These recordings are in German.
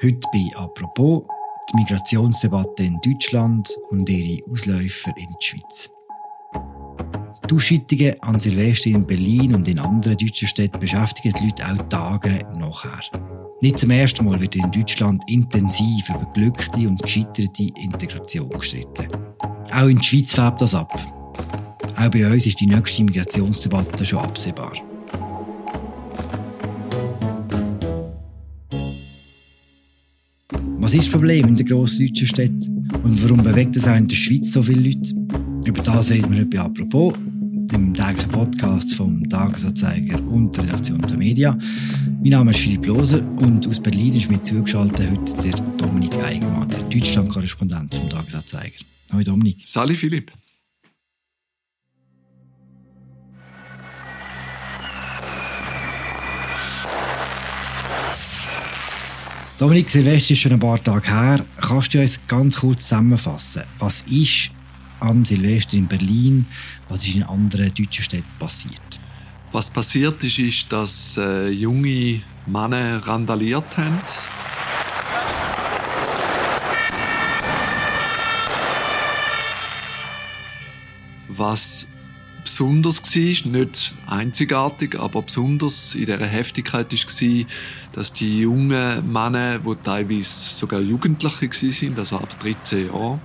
Heute bei «Apropos» die Migrationsdebatte in Deutschland und ihre Ausläufer in die Schweiz. Die Ausschreitungen an Silvester in Berlin und in anderen deutschen Städten beschäftigen die Leute auch Tage nachher. Nicht zum ersten Mal wird in Deutschland intensiv über glückliche und gescheiterte Integration gestritten. Auch in der Schweiz färbt das ab. Auch bei uns ist die nächste Migrationsdebatte schon absehbar. Was ist das Problem in den grossen deutschen Städten? Und warum bewegt es auch in der Schweiz so viele Leute? Über das reden wir heute apropos, im täglichen Podcast vom Tagesanzeiger und der Redaktion der Media. Mein Name ist Philipp Loser und aus Berlin ist mir zugeschaltet heute der Dominik Eigenmann, der Deutschland-Korrespondent vom Tagesanzeiger. Hallo Dominik. Sali Philipp. Dominik, Silvester ist schon ein paar Tage her. Kannst du uns ganz kurz zusammenfassen? Was ist an Silvester in Berlin, was ist in anderen deutschen Städten passiert? Was passiert ist, ist, dass äh, junge Männer randaliert haben. Was besonders war, nicht einzigartig, aber besonders in dieser Heftigkeit war, dass die jungen Männer, die teilweise sogar Jugendliche waren, also ab 13 Jahren,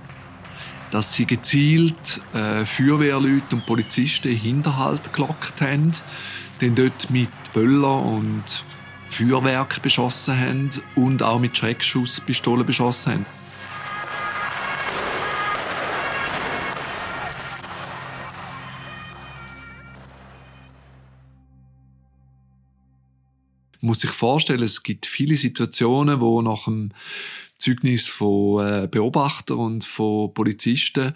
dass sie gezielt äh, Feuerwehrleute und Polizisten in Hinterhalt gelockt haben, dann dort mit Böller und Feuerwerk beschossen haben und auch mit Schreckschusspistolen beschossen haben. Muss sich vorstellen, es gibt viele Situationen, wo nach dem Zeugnis von äh, Beobachtern und von Polizisten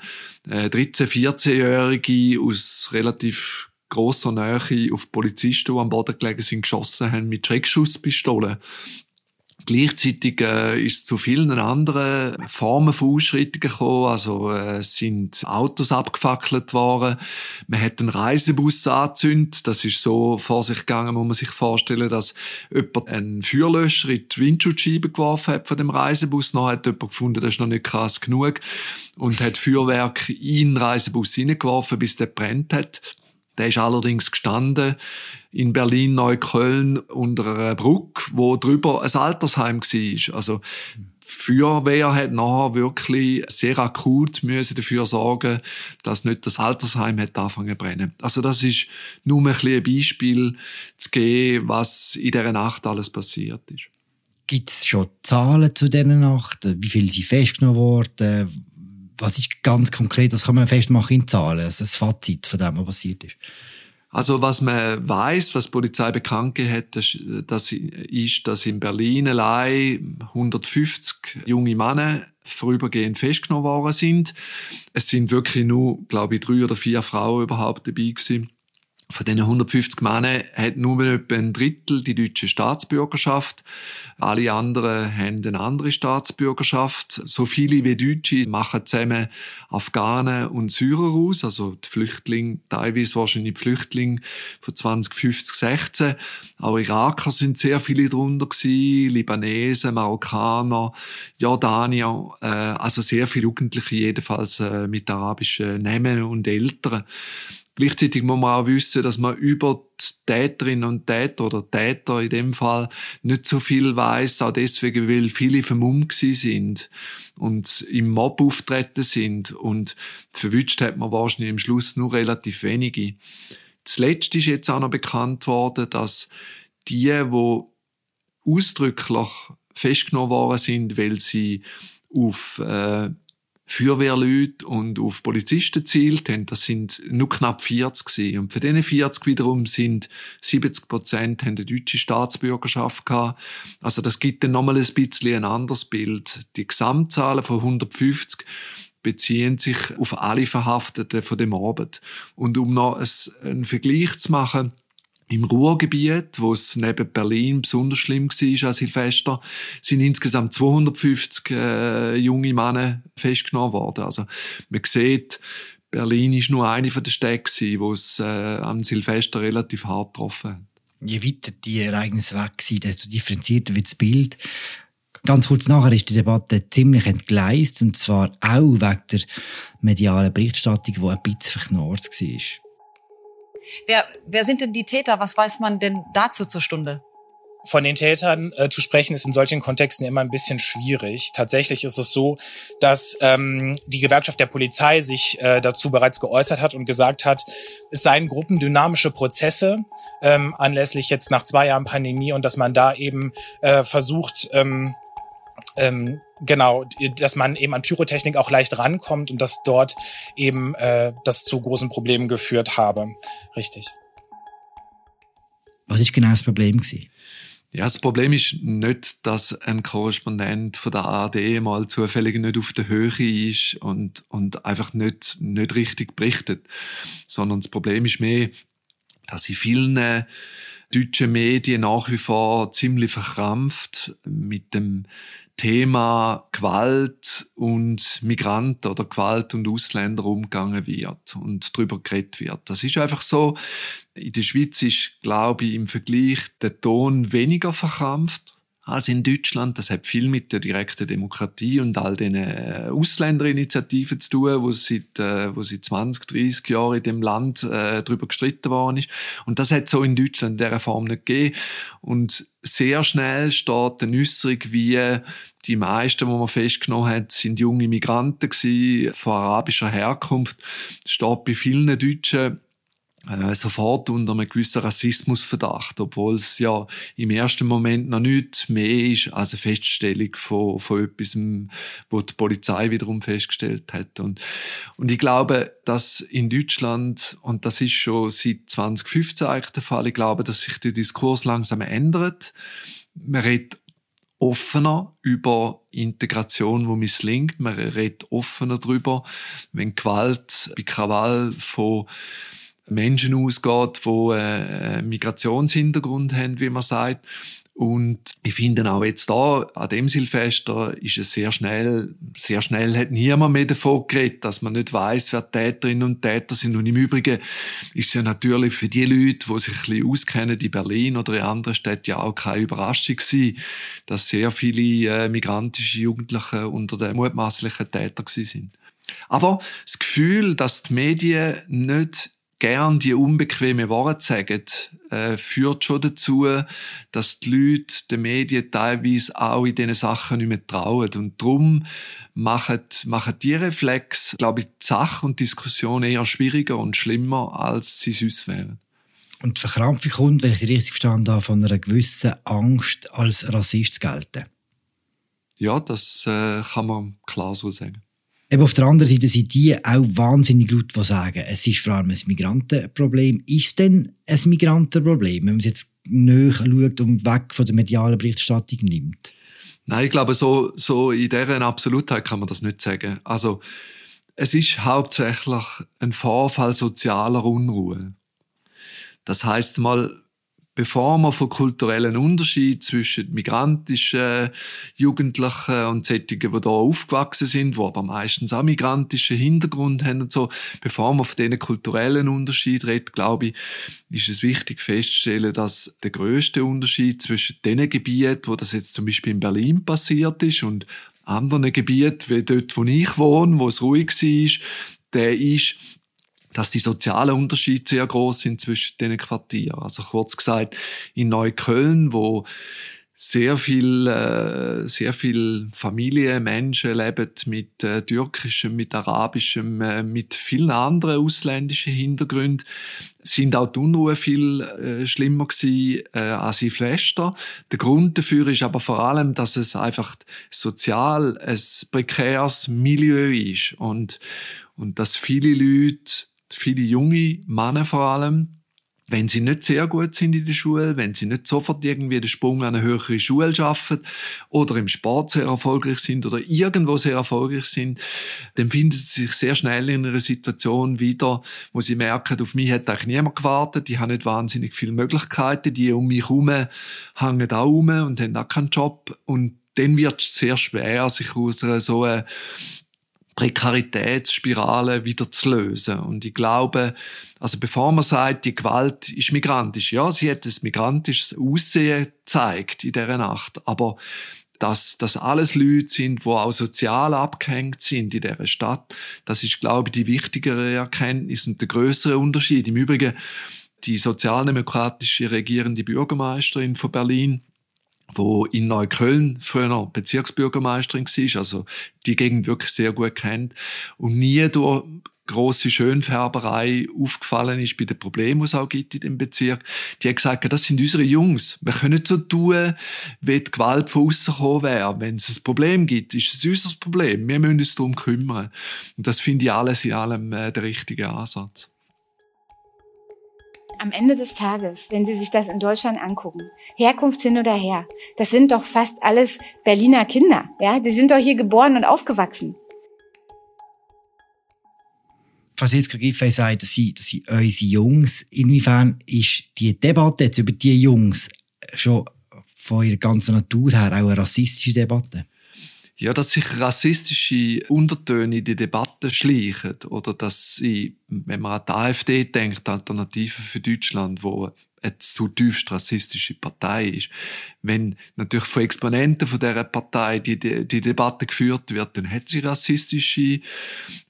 äh, 13-, 14-Jährige aus relativ grosser Nähe auf Polizisten, die am Boden gelegen sind, geschossen haben mit Schreckschusspistolen. Gleichzeitig äh, ist es zu vielen anderen Formen von Ausschreitungen gekommen. Also äh, sind Autos abgefackelt worden. Man hat einen Reisebus angezündet. Das ist so vor sich gegangen, muss man sich vorstellen, dass jemand einen Feuerlöscher in die Windschutzscheibe geworfen hat von dem Reisebus. Noch hat jemand gefunden, das ist noch nicht krass genug und hat Feuerwerk in den Reisebus hineingeworfen, bis der brennt hat. Der ist allerdings gestanden in Berlin-Neukölln unter einer Brücke, wo drüber ein Altersheim war. Also, Feuerwehr hat nachher wirklich sehr akut müssen dafür sorgen, dass nicht das Altersheim hat anfangen zu brennen. Also das ist nur ein, ein Beispiel zu geben, was in dieser Nacht alles passiert ist. Gibt es schon Zahlen zu dieser Nacht? Wie viele sind festgenommen worden? Was ist ganz konkret, das kann man festmachen in Zahlen, das Fazit von dem, was passiert ist? Also was man weiß, was die Polizei bekannt hat, das ist, dass in Berlin allein 150 junge Männer vorübergehend festgenommen worden sind. Es sind wirklich nur, glaube ich, drei oder vier Frauen überhaupt dabei gewesen. Von diesen 150 Männern hat nur etwa ein Drittel die deutsche Staatsbürgerschaft. Alle anderen haben eine andere Staatsbürgerschaft. So viele wie Deutsche machen zusammen Afghanen und Syrer aus, also die Flüchtlinge, teilweise wahrscheinlich die Flüchtlinge von 2050, 16. Auch Iraker sind sehr viele drunter gewesen, Libanesen, Marokkaner, Jordanier, äh, also sehr viele Jugendliche jedenfalls äh, mit arabischen Namen und Eltern. Gleichzeitig muss man auch wissen, dass man über die Täterinnen und Täter oder Täter in dem Fall nicht so viel weiß, auch deswegen, weil viele vermummt sind und im Mob auftreten sind und verwünscht hat man wahrscheinlich am Schluss nur relativ wenige. Zuletzt ist jetzt auch noch bekannt worden, dass die, die ausdrücklich festgenommen worden sind, weil sie auf äh, Feuerwehrleute und auf Polizisten zielt haben, das sind nur knapp 40 gewesen. Und für diese 40 wiederum sind 70 Prozent haben eine deutsche Staatsbürgerschaft gehabt. Also das gibt dann nochmal ein bisschen ein anderes Bild. Die Gesamtzahlen von 150 beziehen sich auf alle Verhafteten von dem Abend. Und um noch einen Vergleich zu machen, im Ruhrgebiet, wo es neben Berlin besonders schlimm war an Silvester, sind insgesamt 250 äh, junge Männer festgenommen worden. Also man sieht, Berlin ist nur eine von den Städten, wo es äh, am Silvester relativ hart getroffen hat. Je weiter die Ereignisse weg sind, desto differenzierter wird das Bild. Ganz kurz nachher ist die Debatte ziemlich entgleist, und zwar auch wegen der medialen Berichterstattung, die ein bisschen verknurrt war. Wer, wer sind denn die Täter? Was weiß man denn dazu zur Stunde? von den Tätern äh, zu sprechen, ist in solchen Kontexten immer ein bisschen schwierig. Tatsächlich ist es so, dass ähm, die Gewerkschaft der Polizei sich äh, dazu bereits geäußert hat und gesagt hat, es seien gruppendynamische Prozesse ähm, anlässlich jetzt nach zwei Jahren Pandemie und dass man da eben äh, versucht, ähm, ähm, genau, dass man eben an Pyrotechnik auch leicht rankommt und dass dort eben äh, das zu großen Problemen geführt habe. Richtig. Was ist genau das Problem gewesen? Ja, das Problem ist nicht, dass ein Korrespondent von der ARD mal zufällig nicht auf der Höhe ist und, und einfach nicht, nicht richtig berichtet, sondern das Problem ist mehr, dass in vielen deutschen Medien nach wie vor ziemlich verkrampft mit dem Thema Gewalt und Migranten oder Gewalt und Ausländer umgegangen wird und darüber geredet wird. Das ist einfach so. In der Schweiz ist, glaube ich, im Vergleich der Ton weniger verkrampft als in Deutschland. Das hat viel mit der direkten Demokratie und all den äh, Ausländerinitiativen zu tun, wo seit, äh, wo seit 20, 30 Jahren in dem Land äh, darüber gestritten worden ist. Und das hat so in Deutschland in dieser Form nicht gegeben. Und sehr schnell steht eine Äußerung wie, die meisten, die man festgenommen hat, sind junge Migranten gewesen, von arabischer Herkunft. Das steht bei vielen Deutschen äh, sofort unter einem gewissen Rassismusverdacht, obwohl es ja im ersten Moment noch nicht mehr ist als eine Feststellung von, von etwas, wo die Polizei wiederum festgestellt hat. Und, und ich glaube, dass in Deutschland, und das ist schon seit 2015 eigentlich der Fall, ich glaube, dass sich der Diskurs langsam ändert. Man redet offener über Integration, wo misslingt. Man redet offener darüber, wenn Gewalt bei Krawall von Menschen ausgeht, die äh, Migrationshintergrund haben, wie man sagt. Und ich finde auch jetzt da, an dem Silvester, ist es sehr schnell, sehr schnell hat niemand mehr davon geredet, dass man nicht weiß, wer Täterinnen und Täter sind. Und im Übrigen ist es ja natürlich für die Leute, die sich ein bisschen auskennen, in Berlin oder in anderen Städten ja auch keine Überraschung gewesen, dass sehr viele äh, migrantische Jugendliche unter den mutmaßlichen Tätern sind. Aber das Gefühl, dass die Medien nicht gern die unbequeme Worte sagen, äh, führt schon dazu, dass die Leute den Medien teilweise auch in diesen Sachen nicht mehr trauen. Und darum machen, machen die Reflex, glaube ich, die Sache und die Diskussion eher schwieriger und schlimmer, als sie sonst wären. Und die Verkrampfung kommt, wenn ich die richtig verstanden habe, von einer gewissen Angst, als Rassist zu gelten. Ja, das äh, kann man klar so sagen. Eben auf der anderen Seite sind die auch wahnsinnig laut, die sagen, es ist vor allem ein Migrantenproblem. Ist denn ein Migrantenproblem, wenn man es jetzt näher schaut und weg von der medialen Berichterstattung nimmt? Nein, ich glaube, so, so in dieser Absolutheit kann man das nicht sagen. Also, es ist hauptsächlich ein Vorfall sozialer Unruhe. Das heißt mal, bevor man von kulturellen Unterschied zwischen migrantischen Jugendlichen und solchen, die da aufgewachsen sind, die aber meistens auch migrantischen Hintergrund haben und so, bevor man von diesen kulturellen Unterschied redet, glaube ich, ist es wichtig festzustellen, dass der größte Unterschied zwischen den Gebieten, wo das jetzt zum Beispiel in Berlin passiert ist und anderen Gebieten, wie dort, wo ich wohne, wo es ruhig war, der ist, dass die sozialen Unterschiede sehr groß sind zwischen den Quartieren. Also kurz gesagt, in Neukölln, wo sehr viel, äh, sehr viel Familien, Menschen leben mit äh, türkischem, mit arabischem, äh, mit vielen anderen ausländischen Hintergründen, sind auch die Unruhe viel äh, schlimmer gewesen, äh, als in Fläster. Der Grund dafür ist aber vor allem, dass es einfach sozial ein prekäres Milieu ist und, und dass viele Leute viele junge Männer vor allem, wenn sie nicht sehr gut sind in der Schule, wenn sie nicht sofort irgendwie den Sprung an eine höhere Schule schaffen oder im Sport sehr erfolgreich sind oder irgendwo sehr erfolgreich sind, dann finden sie sich sehr schnell in einer Situation wieder, wo sie merken, auf mich hat eigentlich niemand gewartet, die haben nicht wahnsinnig viele Möglichkeiten, die um mich herum hängen auch rum und haben auch keinen Job. Und dann wird es sehr schwer, sich aus einer so Prekaritätsspirale wieder zu lösen. Und ich glaube, also bevor man sagt, die Gewalt ist migrantisch, ja, sie hat ein migrantisches Aussehen gezeigt in dieser Nacht, aber dass das alles Leute sind, wo auch sozial abgehängt sind in dieser Stadt. Das ist, glaube ich, die wichtigere Erkenntnis und der größere Unterschied. Im Übrigen, die sozialdemokratische regierende Bürgermeisterin von Berlin, wo in Neukölln früher Bezirksbürgermeisterin war, also die Gegend wirklich sehr gut kennt und nie durch große Schönfärberei aufgefallen ist bei den Problemen, die es auch gibt in dem Bezirk. Die hat gesagt, das sind unsere Jungs. Wir können nicht so tun, wie die Gewalt von außen gekommen wäre. Wenn es ein Problem gibt, ist es unser Problem. Wir müssen uns darum kümmern. Und das finde ich alles in allem äh, der richtige Ansatz. Am Ende des Tages, wenn Sie sich das in Deutschland angucken, Herkunft hin oder her, das sind doch fast alles Berliner Kinder, ja? Die sind doch hier geboren und aufgewachsen. Franziska Giffey sagt, dass sie, dass sie unsere Jungs, inwiefern ist die Debatte jetzt über die Jungs schon von ihrer ganzen Natur her auch eine rassistische Debatte? Ja, dass sich rassistische Untertöne in die Debatte schleichen oder dass sie, wenn man an die AfD denkt, Alternative für Deutschland, wo eine zutiefst rassistische Partei ist. Wenn natürlich von Exponenten von dieser Partei die, die, die Debatte geführt wird, dann hat sie rassistische,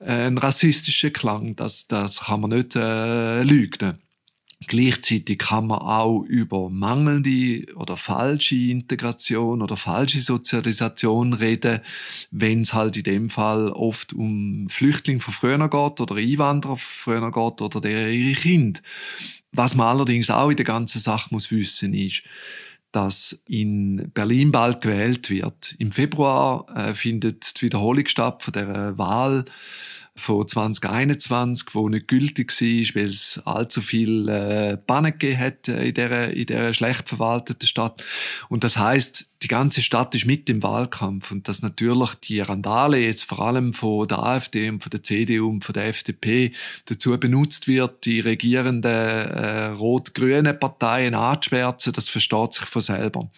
äh, einen rassistischen Klang. Das, das kann man nicht äh, lügen. Gleichzeitig kann man auch über mangelnde oder falsche Integration oder falsche Sozialisation reden, wenn es halt in dem Fall oft um Flüchtlinge von früher geht oder Einwanderer von früher geht oder der ihre Kinder. Was man allerdings auch in der ganzen Sache muss wissen ist, dass in Berlin bald gewählt wird. Im Februar äh, findet die Wiederholung statt von der Wahl von 2021, wo nicht gültig war, weil es allzu viel äh, Pannen gegeben hat äh, in dieser, in dieser schlecht verwalteten Stadt. Und das heißt, die ganze Stadt ist mit im Wahlkampf und dass natürlich die Randale jetzt vor allem von der AfD und von der CDU und von der FDP dazu benutzt wird, die regierenden äh, rot-grünen Parteien anzuschwärzen, das versteht sich von selber.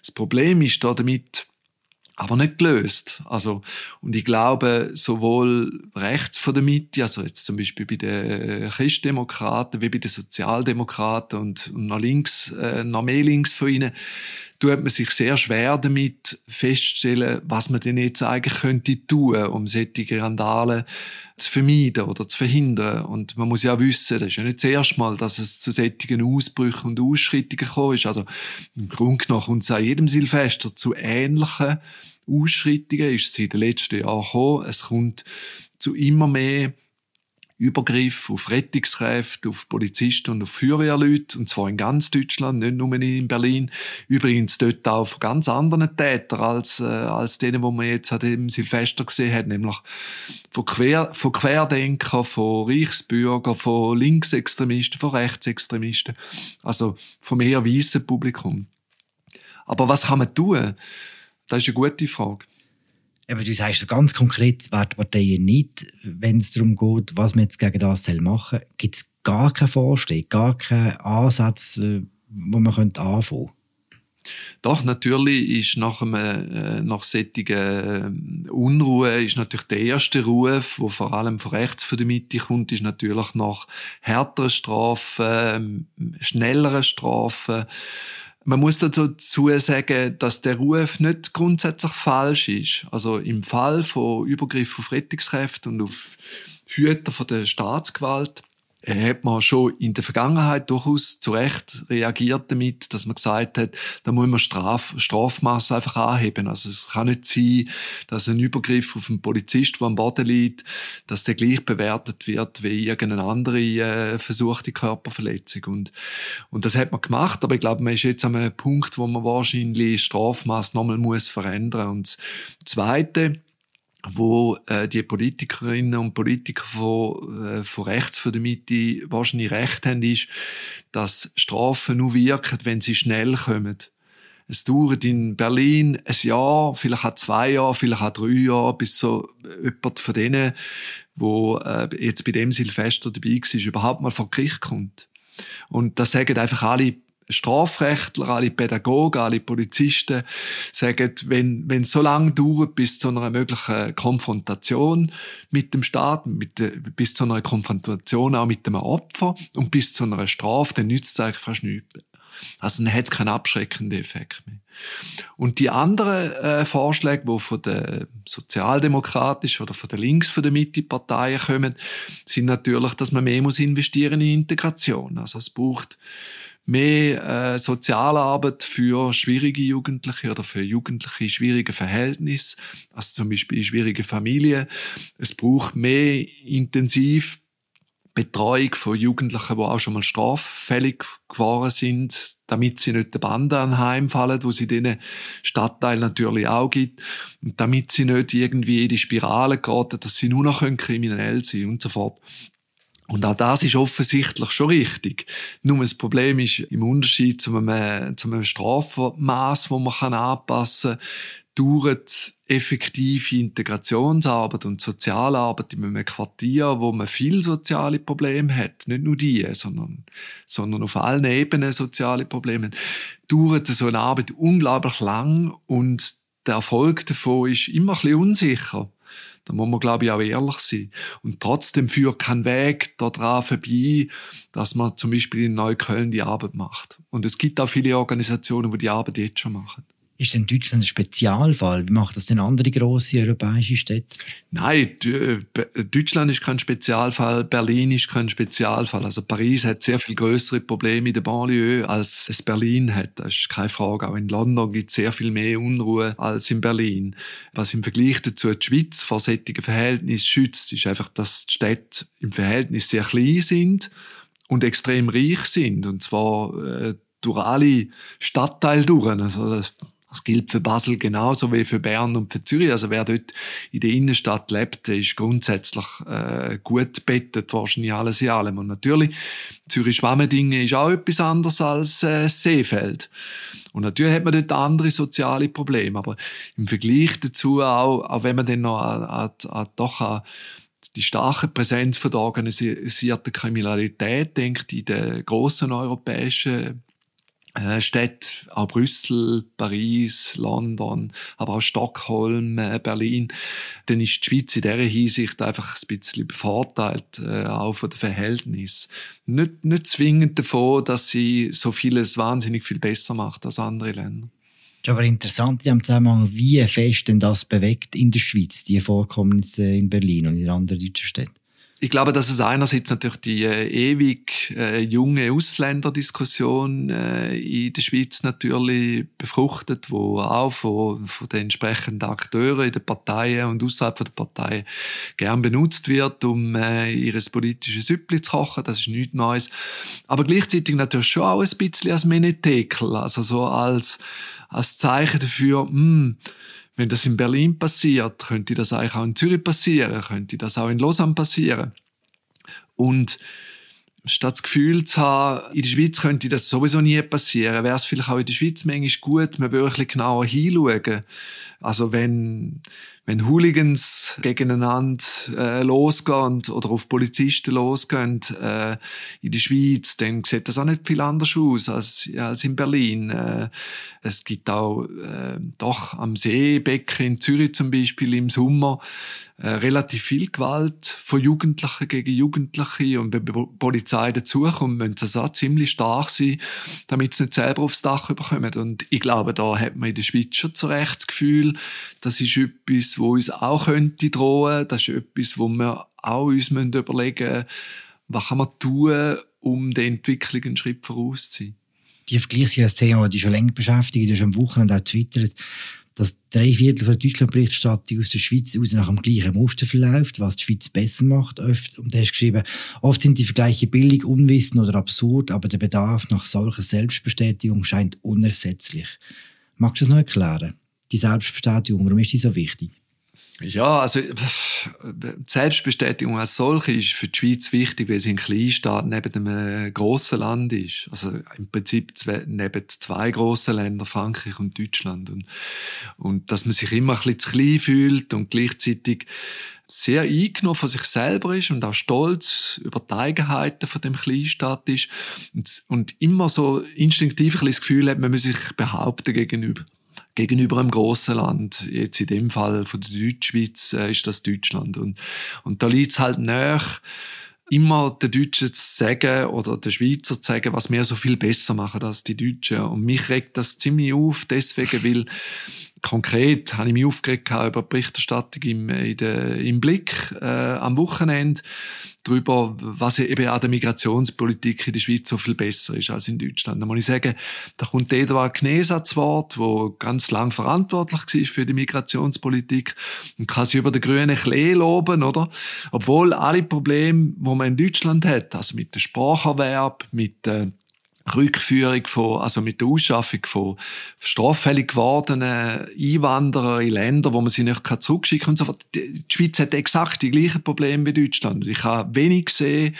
Das Problem ist da damit, aber nicht gelöst. Also, und ich glaube, sowohl rechts von der Mitte, also jetzt zum Beispiel bei den Christdemokraten, wie bei den Sozialdemokraten und, und noch links, äh, noch mehr links von ihnen, tut man sich sehr schwer damit feststellen, was man denn jetzt eigentlich könnte tun, um solche Randale zu vermeiden oder zu verhindern. Und man muss ja wissen, das ist ja nicht das erste Mal, dass es zu solchen Ausbrüchen und Ausschreitungen gekommen ist. Also im Grunde genommen kommt es an jedem Silvester zu ähnlichen Ausschreitungen, ist es in den letzten Jahren gekommen. Es kommt zu immer mehr Übergriff auf Rettungskräfte, auf Polizisten und auf Feuerwehrleute, und zwar in ganz Deutschland, nicht nur in Berlin. Übrigens dort auch von ganz anderen Tätern als, äh, als denen, wo man jetzt an dem Silvester gesehen hat, nämlich von, Quer, von Querdenkern, von Reichsbürgern, von Linksextremisten, von Rechtsextremisten, also vom eher weißen Publikum. Aber was kann man tun? Das ist eine gute Frage. Aber du sagst so ganz konkret, wer die Parteien nicht, wenn es darum geht, was man jetzt gegen das machen soll, gibt es gar keine Vorschläge, gar keinen Ansatz, äh, wo man könnte anfangen doch, natürlich ist nach, einem, äh, nach solchen äh, Unruhe ist natürlich der erste Ruf, wo vor allem von rechts von der Mitte kommt, ist natürlich nach härteren Strafen, äh, schnelleren Strafen, man muss dazu sagen, dass der Ruf nicht grundsätzlich falsch ist. Also im Fall von Übergriff auf Rettungskräfte und auf Hüter von der Staatsgewalt hat man schon in der Vergangenheit durchaus zu Recht reagiert damit, dass man gesagt hat, da muss man Straf, Strafmaß einfach anheben. Also es kann nicht sein, dass ein Übergriff auf einen Polizist, der am Boden liegt, dass der gleich bewertet wird wie irgendeine andere äh, versuchte Körperverletzung. Und, und das hat man gemacht, aber ich glaube, man ist jetzt an einem Punkt, wo man wahrscheinlich Strafmaß nochmal muss verändern. Und das Zweite, wo äh, die Politikerinnen und Politiker von, äh, von rechts, von der Mitte wahrscheinlich recht haben, ist, dass Strafen nur wirken, wenn sie schnell kommen. Es dauert in Berlin ein Jahr, vielleicht auch zwei Jahre, vielleicht auch drei Jahre, bis so jemand von denen, wo äh, jetzt bei dem Silvester dabei war, überhaupt mal vor Gericht kommt. Und das sagen einfach alle Strafrechtler, alle Pädagogen, alle Polizisten sagen, wenn, wenn es so lange dauert bis zu einer möglichen Konfrontation mit dem Staat, mit, bis zu einer Konfrontation auch mit dem Opfer und bis zu einer Strafe, dann nützt es eigentlich fast nichts. Also dann hat es keinen abschreckenden Effekt mehr. Und die anderen äh, Vorschläge, die von den sozialdemokratischen oder von der links von der Mitte-Parteien kommen, sind natürlich, dass man mehr muss investieren in Integration. Also es braucht mehr äh, Sozialarbeit für schwierige Jugendliche oder für Jugendliche in schwierigen Verhältnissen, also zum Beispiel in schwierigen Familien. Es braucht mehr intensiv Betreuung von Jugendlichen, die auch schon mal straffällig geworden sind, damit sie nicht der Bande anheimfallen, wo sie diesen Stadtteil natürlich auch gibt, und damit sie nicht irgendwie in die Spirale geraten, dass sie nur noch kriminell sein und so fort. Und auch das ist offensichtlich schon richtig. Nur das Problem ist, im Unterschied zu einem, zu einem Strafmaß, wo man anpassen kann, dauert effektive Integrationsarbeit und Sozialarbeit in einem Quartier, wo man viel soziale Probleme hat, nicht nur die, sondern, sondern auf allen Ebenen soziale Probleme, dauert so eine Arbeit unglaublich lang und der Erfolg davon ist immer ein bisschen unsicher. Da muss man, glaube ich, auch ehrlich sein. Und trotzdem führt kein Weg daran vorbei, dass man zum Beispiel in Neukölln die Arbeit macht. Und es gibt auch viele Organisationen, die die Arbeit jetzt schon machen. Ist denn Deutschland ein Spezialfall? Wie macht das denn andere grosse europäische Städte? Nein, Deutschland ist kein Spezialfall, Berlin ist kein Spezialfall. Also Paris hat sehr viel größere Probleme in der Banlieue, als es Berlin hat. Das ist keine Frage. Auch in London gibt es sehr viel mehr Unruhe als in Berlin. Was im Vergleich dazu die Schweiz vor solchen Verhältnissen schützt, ist einfach, dass die Städte im Verhältnis sehr klein sind und extrem reich sind. Und zwar äh, durch alle Stadtteile durch. Also gilt für Basel genauso wie für Bern und für Zürich. Also wer dort in der Innenstadt lebt, ist grundsätzlich äh, gut bettet, wahrscheinlich alles in allem. Und natürlich, Zürich-Schwammendingen ist auch etwas anderes als äh, Seefeld. Und natürlich hat man dort andere soziale Probleme. Aber im Vergleich dazu auch, auch wenn man dann noch an, an, an, doch an die starke Präsenz von der organisierten Kriminalität denkt in den grossen europäischen Städte, auch Brüssel, Paris, London, aber auch Stockholm, äh, Berlin, dann ist die Schweiz in dieser Hinsicht einfach ein bisschen bevorteilt, äh, auch von den Verhältnissen. Nicht, nicht zwingend davon, dass sie so vieles wahnsinnig viel besser macht als andere Länder. Ist aber interessant in Zusammenhang, wie fest denn das bewegt in der Schweiz, die Vorkommnisse in Berlin und in anderen deutschen Städten. Ich glaube, dass es einerseits natürlich die äh, ewig äh, junge Ausländerdiskussion äh, in der Schweiz natürlich befruchtet, wo auch von, von den entsprechenden Akteuren in den Parteien und außerhalb der Partei gern benutzt wird, um äh, ihres politisches Süppli zu kochen. Das ist nichts Neues. Aber gleichzeitig natürlich schon auch ein bisschen als Menetekel, also so als, als Zeichen dafür, mh, hm, wenn das in Berlin passiert, könnte das eigentlich auch in Zürich passieren, könnte das auch in Lausanne passieren. Und statt das Gefühl zu haben, in der Schweiz könnte das sowieso nie passieren, wäre es vielleicht auch in der Schweiz manchmal gut, man würde ein bisschen genauer hinschauen. Also wenn wenn Hooligans gegeneinander äh, losgehen oder auf Polizisten losgehen äh, in der Schweiz, dann sieht das auch nicht viel anders aus als, als in Berlin. Äh, es gibt auch äh, doch am Seebecken in Zürich zum Beispiel im Sommer äh, relativ viel Gewalt von Jugendlichen gegen Jugendliche und wenn die Polizei dazukommt, müssen sie auch ziemlich stark sein, damit sie nicht selber aufs Dach bekommen. Und ich glaube, da hat man in der Schweiz schon zu Recht das Gefühl, das ist etwas, wo uns auch könnte drohen. Das ist etwas, wo wir auch uns überlegen müssen, was kann man tun, um der Entwicklung einen Schritt vorauszuziehen. Die Vergleiche sind ein Thema, das schon länger beschäftigt. Du hast am Wochenende auch twittert, dass drei Viertel der Deutschlandberichterstattung aus der Schweiz aus nach dem gleichen Muster verläuft, was die Schweiz besser macht. Oft, und du hast geschrieben, oft sind die Vergleiche billig, unwissen oder absurd, aber der Bedarf nach solcher Selbstbestätigung scheint unersetzlich. Magst du das noch erklären? Die Selbstbestätigung, warum ist die so wichtig? Ja, also Selbstbestätigung als solche ist für die Schweiz wichtig, weil sie ein Kleinstaat neben einem grossen Land ist. Also im Prinzip zwei, neben zwei grossen Ländern, Frankreich und Deutschland. Und, und dass man sich immer ein bisschen zu klein fühlt und gleichzeitig sehr eingenommen von sich selber ist und auch stolz über die Eigenheiten von dem Kleinstaat ist und, und immer so instinktiv ein das Gefühl hat, man muss sich behaupten gegenüber gegenüber einem grossen Land. Jetzt in dem Fall von der Deutschschweiz äh, ist das Deutschland. Und, und da liegt es halt näher, immer den Deutschen zu sagen oder den Schweizer zu sagen, was wir so viel besser machen als die Deutschen. Und mich regt das ziemlich auf, deswegen, weil konkret habe ich mich aufgeregt über die Berichterstattung im, der, im Blick äh, am Wochenende darüber, was eben an der Migrationspolitik in der Schweiz so viel besser ist als in Deutschland. Da muss ich sagen, da kommt Eduard Kneser zu Wort, der ganz lang verantwortlich war für die Migrationspolitik und kann sich über den grünen Klee loben, oder? Obwohl alle Probleme, die man in Deutschland hat, also mit dem Spracherwerb, mit äh, Rückführung von, also mit der Ausschaffung von straffällig gewordenen Einwanderern in Länder, wo man sie nicht zurückschicken kann und so fort. Die Schweiz hat exakt die gleichen Probleme wie Deutschland. Ich habe wenig gesehen,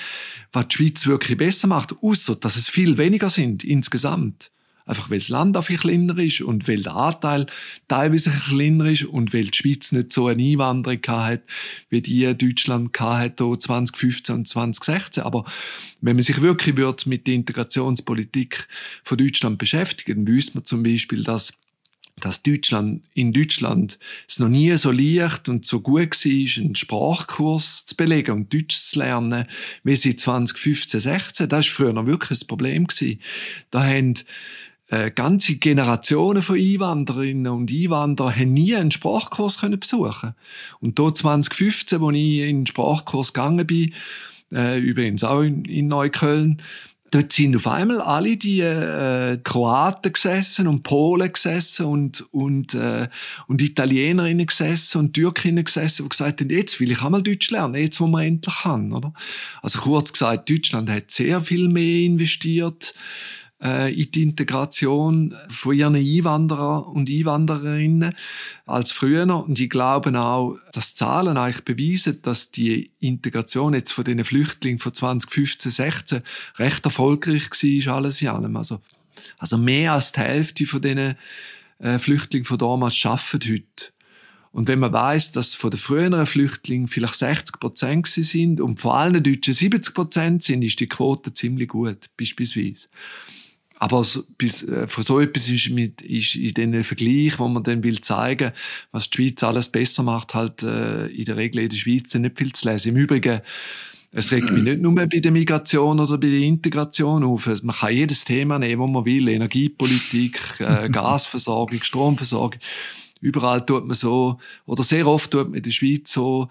was die Schweiz wirklich besser macht, außer dass es viel weniger sind insgesamt. Einfach weil das Land einfach kleiner ist und weil der Anteil teilweise kleiner ist und weil die Schweiz nicht so eine Einwanderung hat, wie die Deutschland hat 2015 und 2016. Aber wenn man sich wirklich wird mit der Integrationspolitik von Deutschland beschäftigen, wüsste man zum Beispiel, dass dass Deutschland, in Deutschland es noch nie so leicht und so gut war, einen Sprachkurs zu belegen und Deutsch zu lernen, wie sie 2015, 16. Das war früher noch wirklich ein Problem. Da haben äh, ganze Generationen von Einwandererinnen und Einwanderern haben nie einen Sprachkurs können besuchen Und da 2015, als ich in den Sprachkurs gegangen bin, äh, übrigens auch in, in Neukölln, dort sind auf einmal alle die äh, Kroaten gesessen und Polen gesessen und und äh, und Italienerinnen gesessen und Türkinnen gesessen, die gesagt haben, jetzt will ich einmal Deutsch lernen, jetzt wo man endlich kann, oder? Also kurz gesagt, Deutschland hat sehr viel mehr investiert äh, in die Integration von ihren Einwanderer und Einwandererinnen als früher. Und ich glaube auch, dass Zahlen eigentlich beweisen, dass die Integration jetzt von den Flüchtlingen von 2015, 16 recht erfolgreich war, alles in allem. Also, also mehr als die Hälfte von den äh, Flüchtlingen von damals arbeiten heute. Und wenn man weiß, dass von den früheren Flüchtlingen vielleicht 60 Prozent sind und vor allen Deutschen 70 Prozent sind, ist die Quote ziemlich gut, beispielsweise. Aber so, bis, äh, von so etwas ist, mit, ist in den Vergleich, wo man dann will zeigen, was die Schweiz alles besser macht, halt äh, in der Regel in der Schweiz nicht viel zu lesen. Im Übrigen, es regt mich nicht nur bei der Migration oder bei der Integration auf. Man kann jedes Thema nehmen, wo man will. Energiepolitik, äh, Gasversorgung, Stromversorgung. Überall tut man so, oder sehr oft tut man in der Schweiz so,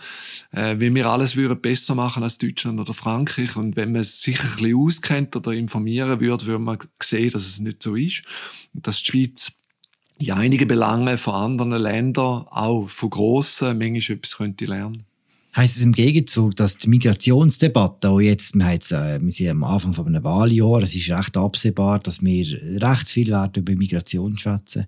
äh, wie wir alles würden besser machen als Deutschland oder Frankreich. Und wenn man sich ein bisschen auskennt oder informieren würde, würde man sehen, dass es nicht so ist. Und dass die Schweiz in einigen Belangen von anderen Ländern, auch von grossen, manchmal etwas könnte lernen. Heißt es im Gegenzug, dass die Migrationsdebatte, auch jetzt, wir, jetzt, äh, wir sind am Anfang von einem Wahljahr, es ist recht absehbar, dass wir recht viel werden über Migration schwätzen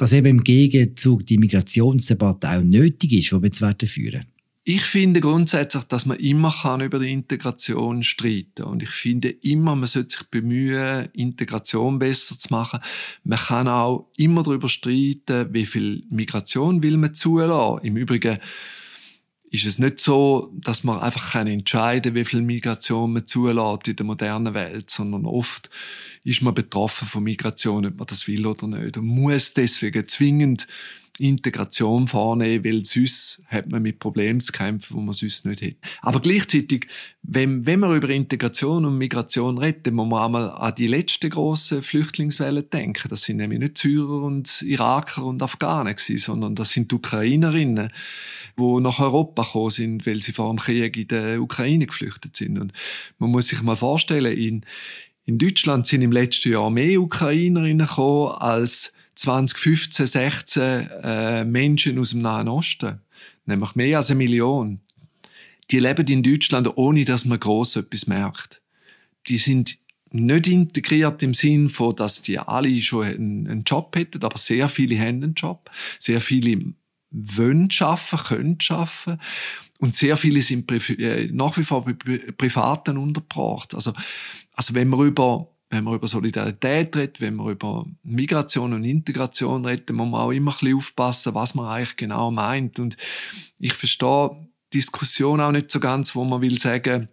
dass eben im Gegenzug die Migrationsdebatte auch nötig ist, die wir jetzt führen ich finde grundsätzlich, dass man immer kann über die Integration streiten und ich finde immer, man sollte sich bemühen, Integration besser zu machen. Man kann auch immer darüber streiten, wie viel Migration will man zulassen. Im Übrigen ist es nicht so, dass man einfach entscheiden kann, wie viel Migration man zulässt in der modernen Welt, sondern oft ist man betroffen von Migration, ob man das will oder nicht. Und muss deswegen zwingend Integration vornehmen, weil sonst hat man mit Problemen zu kämpfen, wo man sonst nicht hat. Aber gleichzeitig, wenn, wenn man über Integration und Migration redet, dann muss man einmal an die letzte große Flüchtlingswelle denken. Das sind nämlich nicht Syrer und Iraker und Afghanen gewesen, sondern das sind die Ukrainerinnen, die nach Europa gekommen sind, weil sie vor dem Krieg in der Ukraine geflüchtet sind. Und man muss sich mal vorstellen, in, in Deutschland sind im letzten Jahr mehr Ukrainerinnen gekommen als 2015, 16 äh, Menschen aus dem Nahen Osten. Nämlich mehr als eine Million. Die leben in Deutschland, ohne dass man gross etwas merkt. Die sind nicht integriert im Sinn von, dass die alle schon einen, Job hätten, aber sehr viele haben einen Job. Sehr viele wollen arbeiten, können arbeiten. Und sehr viele sind äh, nach wie vor bei Privaten untergebracht. Also, also wenn man über wenn man über Solidarität redet, wenn man über Migration und Integration redet, muss man auch immer ein bisschen aufpassen, was man eigentlich genau meint. Und ich verstehe Diskussion auch nicht so ganz, wo man will sagen,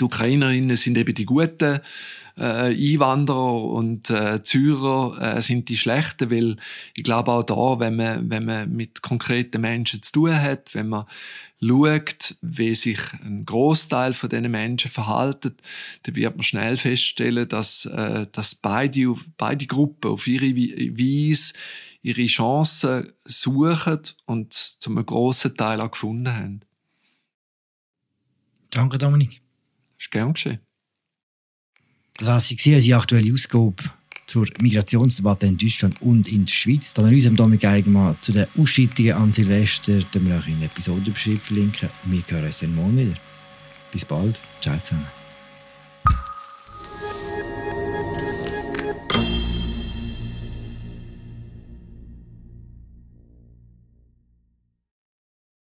Die Ukrainerinnen sind eben die guten äh, Einwanderer und äh, Zürcher äh, sind die schlechten, weil ich glaube auch da, wenn man, wenn man mit konkreten Menschen zu tun hat, wenn man schaut, wie sich ein Großteil von diesen Menschen verhalten, dann wird man schnell feststellen, dass, äh, dass beide, beide Gruppen auf ihre Weise ihre Chancen suchen und zum grossen Teil auch gefunden haben. Danke, Dominik. Ist gern geschehen. Das war unsere aktuelle Ausgabe zur Migrationsdebatte in Deutschland und in der Schweiz. Die Analyse am Dominik Eigenmann zu den Ausschreitungen an Silvester, die wir auch in der Episodenbeschreibung verlinken. Wir hören uns dann morgen wieder. Bis bald. Ciao zusammen.